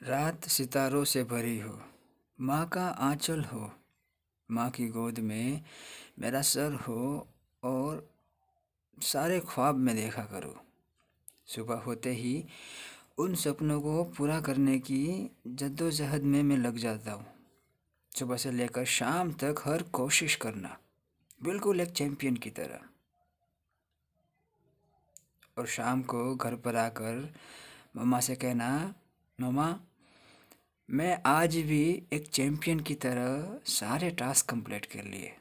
रात सितारों से भरी हो। माँ का आंचल हो। माँ की गोद में मेरा सर हो और सारे ख्वाब में देखा करो। सुबह होते ही उन सपनों को पूरा करने की जद्दोजहद में मैं लग जाता हूँ। सुबह से लेकर शाम तक हर कोशिश करना, बिल्कुल एक चैंपियन की तरह। और शाम को घर पर आकर मम्मा से कहना, मम्मा मैं आज भी एक चैंपियन की तरह सारे टास्क कंप्लीट कर लिए।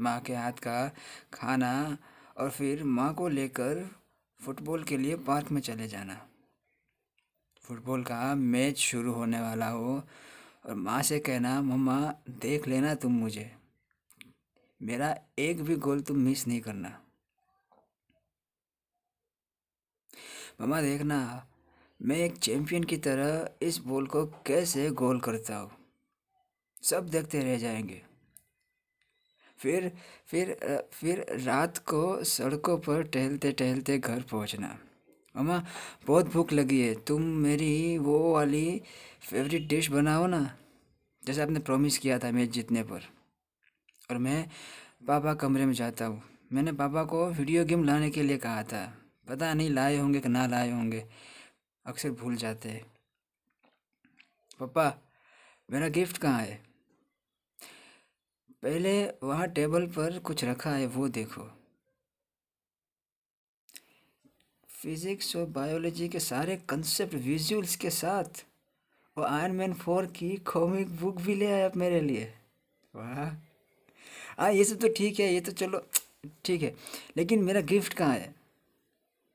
माँ के हाथ का खाना और फिर माँ को लेकर फुटबॉल के लिए पार्क में चले जाना। फुटबॉल का मैच शुरू होने वाला हो और माँ से कहना, मम्मा, देख लेना तुम मुझे। मेरा एक भी गोल तुम मिस नहीं करना। मम्मा, देखना मैं एक चैंपियन की तरह इस बॉल को कैसे गोल करता हूँ? सब देखते रह जाएँगे। फिर फिर फिर रात को सड़कों पर टहलते टहलते घर पहुँचना। अम्मा, बहुत भूख लगी है। तुम मेरी वो वाली फेवरेट डिश बनाओ ना, जैसे आपने प्रॉमिस किया था मैच जीतने पर। और मैं पापा कमरे में जाता हूँ। मैंने पापा को वीडियो गेम लाने के लिए कहा था। पता नहीं लाए होंगे कि ना लाए होंगे। अक्सर भूल जाते हैं। पापा, मेरा गिफ्ट कहाँ है? पहले वहाँ टेबल पर कुछ रखा है, वो देखो। फिजिक्स और बायोलॉजी के सारे कंसेप्ट विजुअल्स के साथ, वो आयरन मैन फोर की कॉमिक बुक भी ले आए आप मेरे लिए। वाह। हाँ ये सब तो ठीक है, ये तो चलो, ठीक है। लेकिन मेरा गिफ्ट कहाँ है?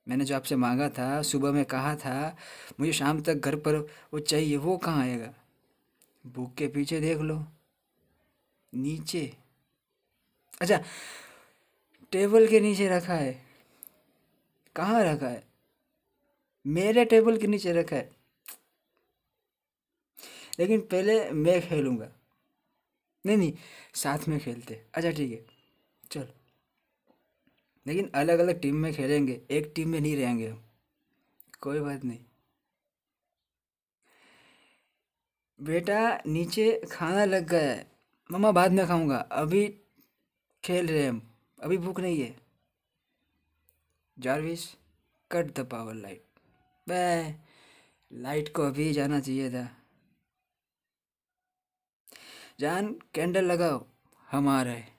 मैंने जो आपसे मांगा था, सुबह में कहा था, मुझे शाम तक घर पर वो चाहिए, वो कहाँ आएगा? बुक के पीछे देख लो। नीचे। अच्छा टेबल के नीचे रखा है। कहाँ रखा है? मेरे टेबल के नीचे रखा है। लेकिन पहले मैं खेलूँगा। नहीं नहीं, साथ में खेलते। अच्छा ठीक है। चल। लेकिन अलग अलग टीम में खेलेंगे, एक टीम में नहीं रहेंगे हम। कोई बात नहीं। बेटा, नीचे खाना लग गया है। मम्मा, बाद में खाऊँगा। अभी खेल रहे हम। अभी भूख नहीं है। Jarvis cut the power light by light को अभी जाना चाहिए था। जान कैंडल लगाओ। हम आ रहे